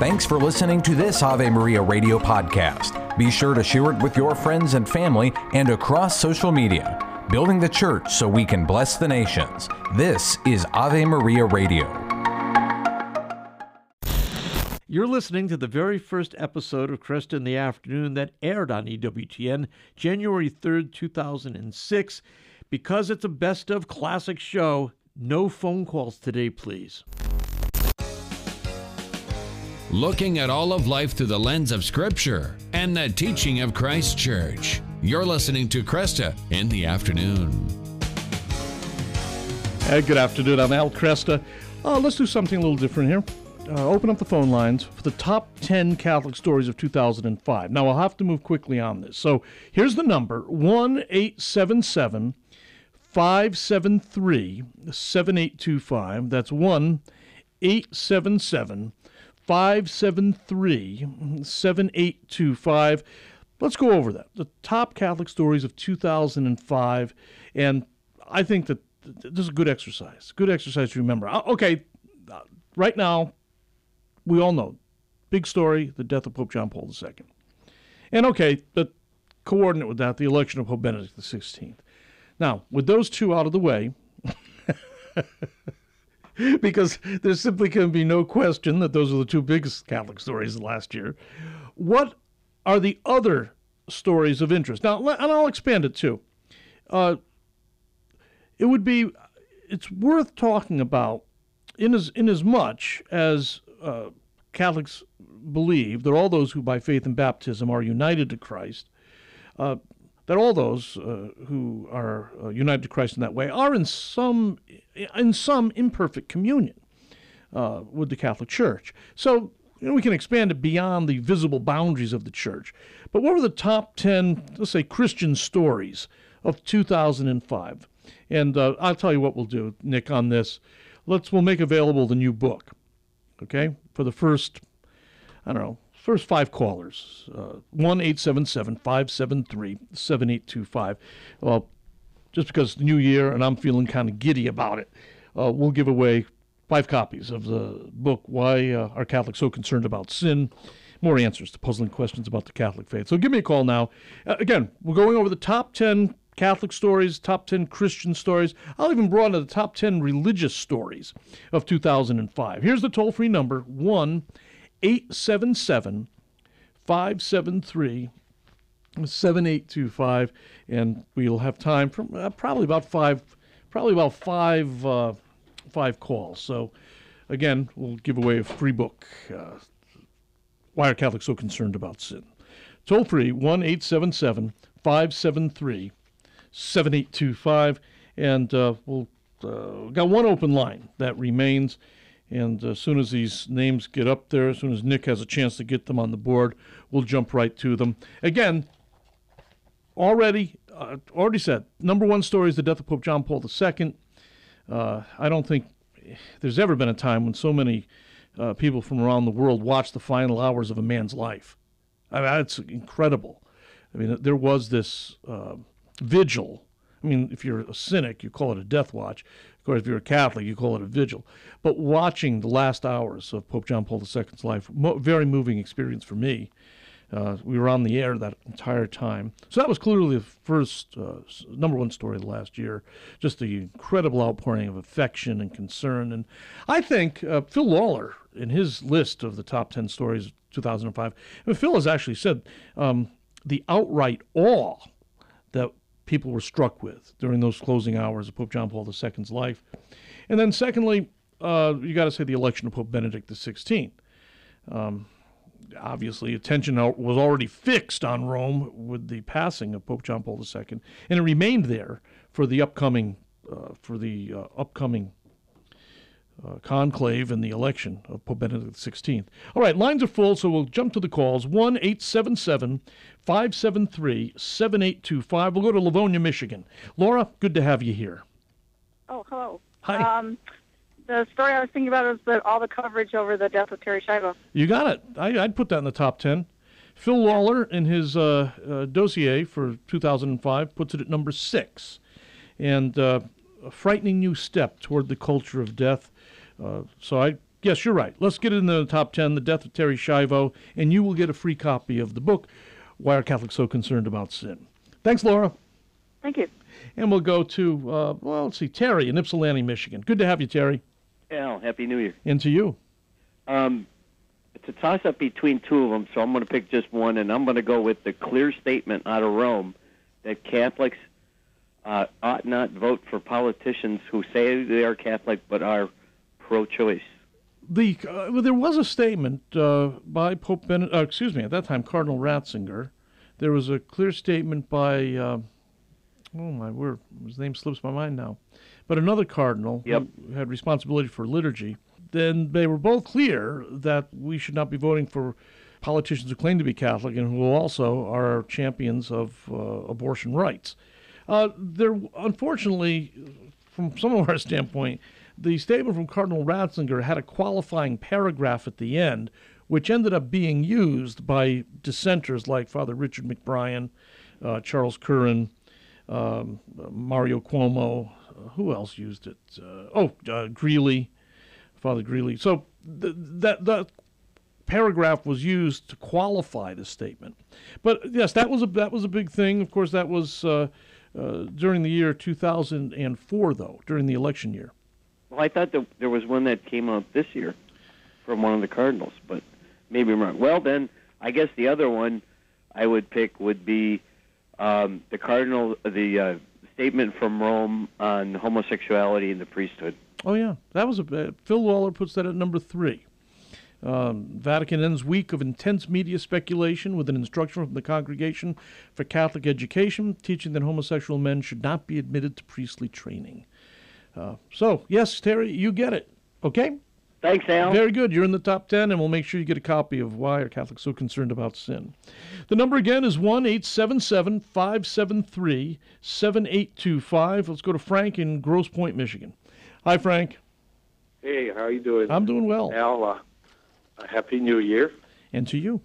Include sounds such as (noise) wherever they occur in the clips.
Thanks for listening to this Ave Maria radio podcast. Be sure to share it with your friends and family and across social media. Building the church so we can bless the nations. This is Ave Maria Radio. You're listening to the very first episode of Kresta in the Afternoon that aired on EWTN January 3rd, 2006. Because it's a best of classic show, no phone calls today, please. Looking at all of life through the lens of Scripture and the teaching of Christ Church. You're listening to Kresta in the afternoon. Hey, good afternoon. I'm Al Kresta. Uh, let's do something a little different here. Uh, open up the phone lines for the top 10 Catholic stories of 2005. Now, I'll have to move quickly on this. So here's the number 1 877 573 7825. That's 1 877 573 7825. Let's go over that. The top Catholic stories of 2005. And I think that this is a good exercise. Good exercise to remember. Uh, okay, uh, right now, we all know big story the death of Pope John Paul II. And okay, the coordinate with that, the election of Pope Benedict XVI. Now, with those two out of the way, (laughs) (laughs) because there simply can be no question that those are the two biggest Catholic stories last year. What are the other stories of interest? Now, and I'll expand it too. Uh, it would be, it's worth talking about in as, in as much as uh, Catholics believe that all those who by faith and baptism are united to Christ, uh, that all those uh, who are uh, united to Christ in that way are in some in some imperfect communion uh, with the Catholic Church. So you know, we can expand it beyond the visible boundaries of the church. But what were the top ten, let's say, Christian stories of 2005? And uh, I'll tell you what we'll do, Nick, on this. Let's we'll make available the new book. Okay, for the first, I don't know, first five callers, uh, 1 877 573 7825. Well, just because it's the new year and I'm feeling kind of giddy about it, uh, we'll give away five copies of the book, Why uh, Are Catholics So Concerned About Sin? More answers to puzzling questions about the Catholic faith. So give me a call now. Uh, again, we're going over the top 10 Catholic stories, top 10 Christian stories. I'll even broaden to the top 10 religious stories of 2005. Here's the toll free number 1 877 573 7825 and we'll have time for uh, probably about five probably about five uh, five calls. So again we'll give away a free book uh, why are catholics so concerned about sin? Toll free 1-877 573 7825 and uh, we'll uh, got one open line that remains and as soon as these names get up there, as soon as Nick has a chance to get them on the board, we'll jump right to them. Again, already, uh, already said, number one story is the death of Pope John Paul II. Uh, I don't think there's ever been a time when so many uh, people from around the world watch the final hours of a man's life. I mean, that's incredible. I mean, there was this uh, vigil. I mean, if you're a cynic, you call it a death watch. Of course, if you're a Catholic, you call it a vigil. But watching the last hours of Pope John Paul II's life, mo- very moving experience for me. Uh, we were on the air that entire time. So that was clearly the first uh, number one story of the last year. Just the incredible outpouring of affection and concern. And I think uh, Phil Lawler, in his list of the top 10 stories of 2005, Phil has actually said um, the outright awe that people were struck with during those closing hours of Pope John Paul II's life. And then, secondly, uh, you got to say the election of Pope Benedict XVI. Um, obviously, attention was already fixed on Rome with the passing of Pope John Paul II, and it remained there for the upcoming uh, for the uh, upcoming uh, conclave and the election of Pope Benedict XVI. All right, lines are full, so we'll jump to the calls. 1 877 573 7825. We'll go to Livonia, Michigan. Laura, good to have you here. Oh, hello. Hi. Um, the story I was thinking about is the, all the coverage over the death of Terri Schiavo. You got it. I, would put that in the top 10. Phil Lawler, in his uh, uh, dossier for 2005, puts it at number six. And uh, a frightening new step toward the culture of death. Uh, so I Yes, you're right. Let's get it in the top 10, The Death of Terri Schiavo, and you will get a free copy of the book, Why Are Catholics So Concerned About Sin? Thanks, Laura. Thank you. And we'll go to, uh, well, let's see, Terry in Ypsilanti, Michigan. Good to have you, Terry. Al, Happy New Year. And to you. Um, it's a toss up between two of them, so I'm going to pick just one, and I'm going to go with the clear statement out of Rome that Catholics uh, ought not vote for politicians who say they are Catholic but are pro choice. The, uh, well, there was a statement uh, by Pope Benedict, uh, excuse me, at that time, Cardinal Ratzinger. There was a clear statement by, uh, oh my word, his name slips my mind now, but another cardinal Yep. who had responsibility for liturgy. Then they were both clear that we should not be voting for politicians who claim to be Catholic and who also are champions of uh, abortion rights. Uh, there, unfortunately, from some of our standpoint, the statement from Cardinal Ratzinger had a qualifying paragraph at the end, which ended up being used by dissenters like Father Richard McBrien, uh, Charles Curran, um, Mario Cuomo. Uh, who else used it? Uh, oh, uh, Greeley, Father Greeley. So th- that that paragraph was used to qualify the statement. But yes, that was a that was a big thing. Of course, that was uh, uh, during the year 2004, though, during the election year. Well, I thought that there was one that came out this year from one of the Cardinals, but maybe I'm wrong. Well, then I guess the other one I would pick would be um, the Cardinal, the uh, statement from Rome on homosexuality in the priesthood. Oh yeah, that was a uh, Phil Lawler puts that at number three. Um, Vatican ends week of intense media speculation with an instruction from the Congregation for Catholic Education teaching that homosexual men should not be admitted to priestly training. Uh, so yes, Terry, you get it. Okay. Thanks, Al. Very good. You're in the top 10, and we'll make sure you get a copy of Why Are Catholics So Concerned About Sin. The number again is 1 877 573 7825. Let's go to Frank in Grosse Pointe, Michigan. Hi, Frank. Hey, how are you doing? I'm doing well. Al, uh, a happy new year. And to you.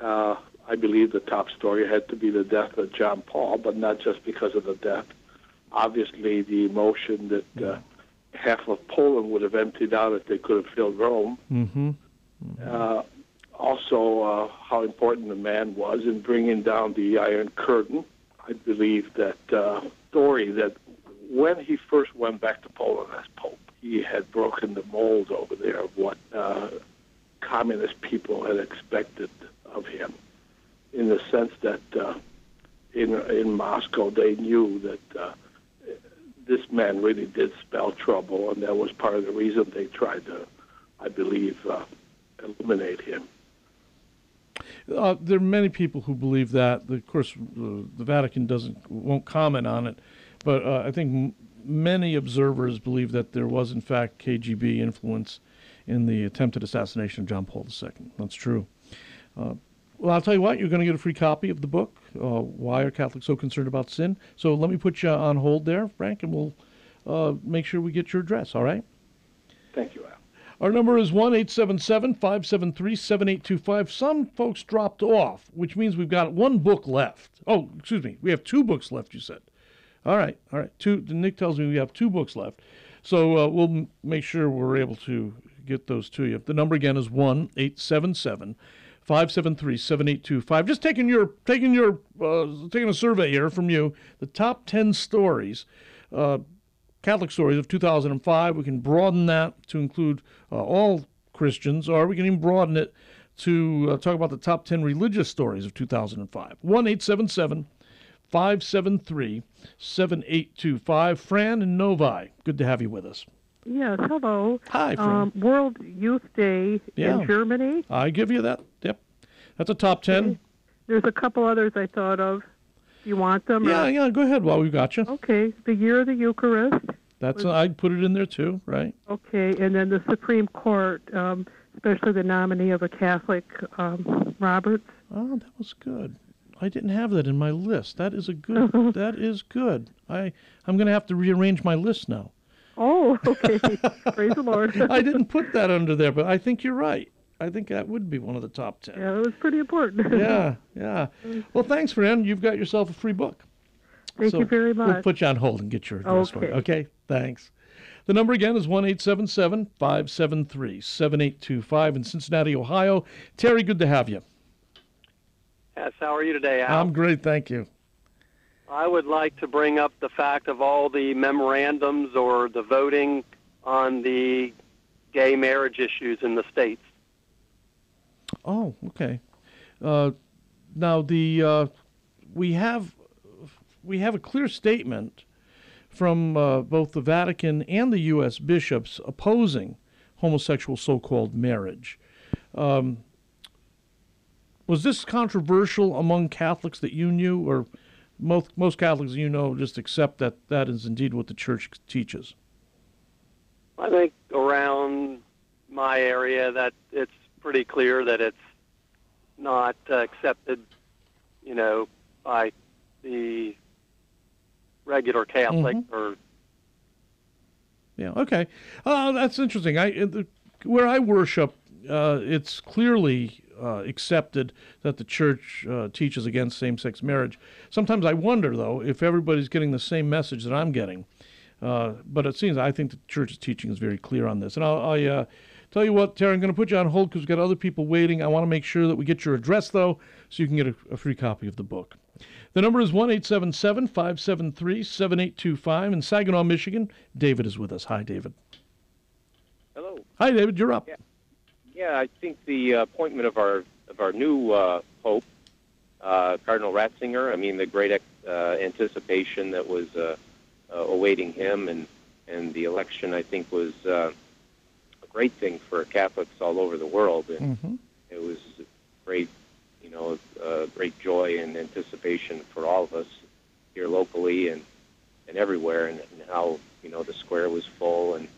Uh, I believe the top story had to be the death of John Paul, but not just because of the death. Obviously, the emotion that uh, half of Poland would have emptied out if they could have filled Rome. Mm-hmm. Uh, also, uh, how important the man was in bringing down the Iron Curtain. I believe that uh, story that when he first went back to Poland as Pope, he had broken the mold over there of what uh, communist people had expected of him, in the sense that uh, in in Moscow they knew that uh, this man really did spell trouble, and that was part of the reason they tried to, I believe, uh, eliminate him. Uh, there are many people who believe that. Of course, uh, the Vatican doesn't won't comment on it, but uh, I think m- many observers believe that there was, in fact, KGB influence in the attempted assassination of John Paul II. That's true. Uh, well, I'll tell you what, you're going to get a free copy of the book, uh, Why Are Catholics So Concerned About Sin? So let me put you on hold there, Frank, and we'll uh, make sure we get your address, all right? Thank you, Al. Our number is 1 877 573 7825. Some folks dropped off, which means we've got one book left. Oh, excuse me. We have two books left, you said. All right, all right. Two. Nick tells me we have two books left. So uh, we'll m- make sure we're able to get those to you. The number again is 1 877 573 7825. Just taking your, taking your, uh, taking a survey here from you, the top 10 stories. Uh, Catholic stories of 2005. We can broaden that to include uh, all Christians, or we can even broaden it to uh, talk about the top 10 religious stories of 2005. 1 877 573 7825. Fran and Novi, good to have you with us. Yes, hello. Hi. Um, World Youth Day Yeah. in Germany. I give you that. Yep. That's a top 10. There's a couple others I thought of. You want them? or- Yeah, yeah, go ahead while we've got you. Okay, the year of the Eucharist. That's I'd put it in there too, right? Okay, and then the Supreme Court, um, especially the nominee of a Catholic, um, Roberts. Oh, that was good. I didn't have that in my list. That is a good. (laughs) that is good. I I'm going to have to rearrange my list now. Oh, (laughs) okay. Praise the Lord. (laughs) I didn't put that under there, but I think you're right. I think that would be one of the top 10. Yeah, it was pretty important. (laughs) Yeah, yeah. Well, thanks, friend. You've got yourself a free book. Thank So you very much. We'll put you on hold and get your address for you. Okay. Okay, thanks. The number again is 1 573 7825 in Cincinnati, Ohio. Terry, good to have you. Yes, how are you today, Al? I'm great, thank you. I would like to bring up the fact of all the memorandums or the voting on the gay marriage issues in the states. Oh, okay. Uh, now the uh, we have we have a clear statement from uh, both the Vatican and the U.S. bishops opposing homosexual so-called marriage. Um, was this controversial among Catholics that you knew, or most most Catholics you know just accept that that is indeed what the Church teaches? I think around my area that it's pretty clear that it's not uh, accepted, you know, by the regular Catholic Mhm. or Yeah. Okay. Uh, that's interesting. I uh, the, where I worship, uh, it's clearly uh, accepted that the church uh, teaches against same-sex marriage. Sometimes I wonder, though, if everybody's getting the same message that I'm getting. Uh, but it seems I think the church's teaching is very clear on this. And I'll, I uh, tell you what, Terry, I'm going to put you on hold because we've got other people waiting. I want to make sure that we get your address though, so you can get a, a free copy of the book. The number is 1 573 7825 in Saginaw, Michigan. David is with us. Hi, David. Hello. Hi, David. You're up. Yeah. Yeah, I think the appointment of our of our new uh, pope, uh, Cardinal Ratzinger. I mean, the great ex- uh, anticipation that was uh, uh, awaiting him, and and the election, I think, was uh, a great thing for Catholics all over the world, and Mm-hmm. it was great, you know, uh, great joy and anticipation for all of us here locally and and everywhere, and, and how you know the square was full and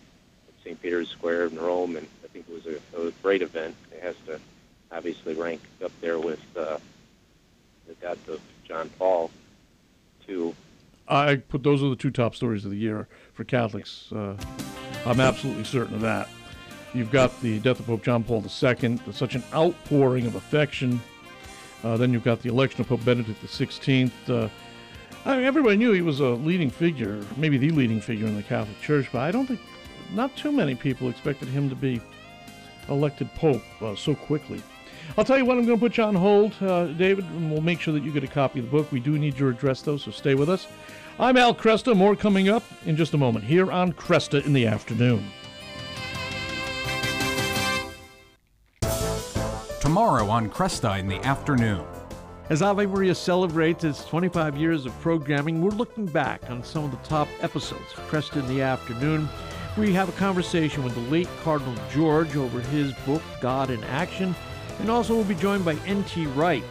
St. Peter's Square in Rome, and think it was a, a great event. It has to obviously rank up there with uh, the death of John Paul, too. I put those are the two top stories of the year for Catholics. Uh, I'm absolutely certain of that. You've got the death of Pope John Paul II, such an outpouring of affection. Uh, then you've got the election of Pope Benedict XVI. Uh, I mean, everybody knew he was a leading figure, maybe the leading figure in the Catholic Church, but I don't think, not too many people expected him to be elected Pope uh, so quickly. I'll tell you what, I'm going to put you on hold, uh, David, and we'll make sure that you get a copy of the book. We do need your address, though, so stay with us. I'm Al Kresta. More coming up in just a moment here on Kresta in the afternoon. Tomorrow on Kresta in the afternoon. As Ave Maria celebrates its 25 years of programming, we're looking back on some of the top episodes of Crest in the Afternoon. We have a conversation with the late Cardinal George over his book, God in Action, and also we'll be joined by N.T. Wright,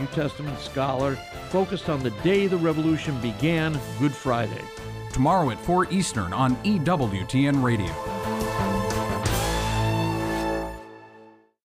New Testament scholar focused on the day the revolution began, Good Friday. Tomorrow at 4 Eastern on EWTN Radio.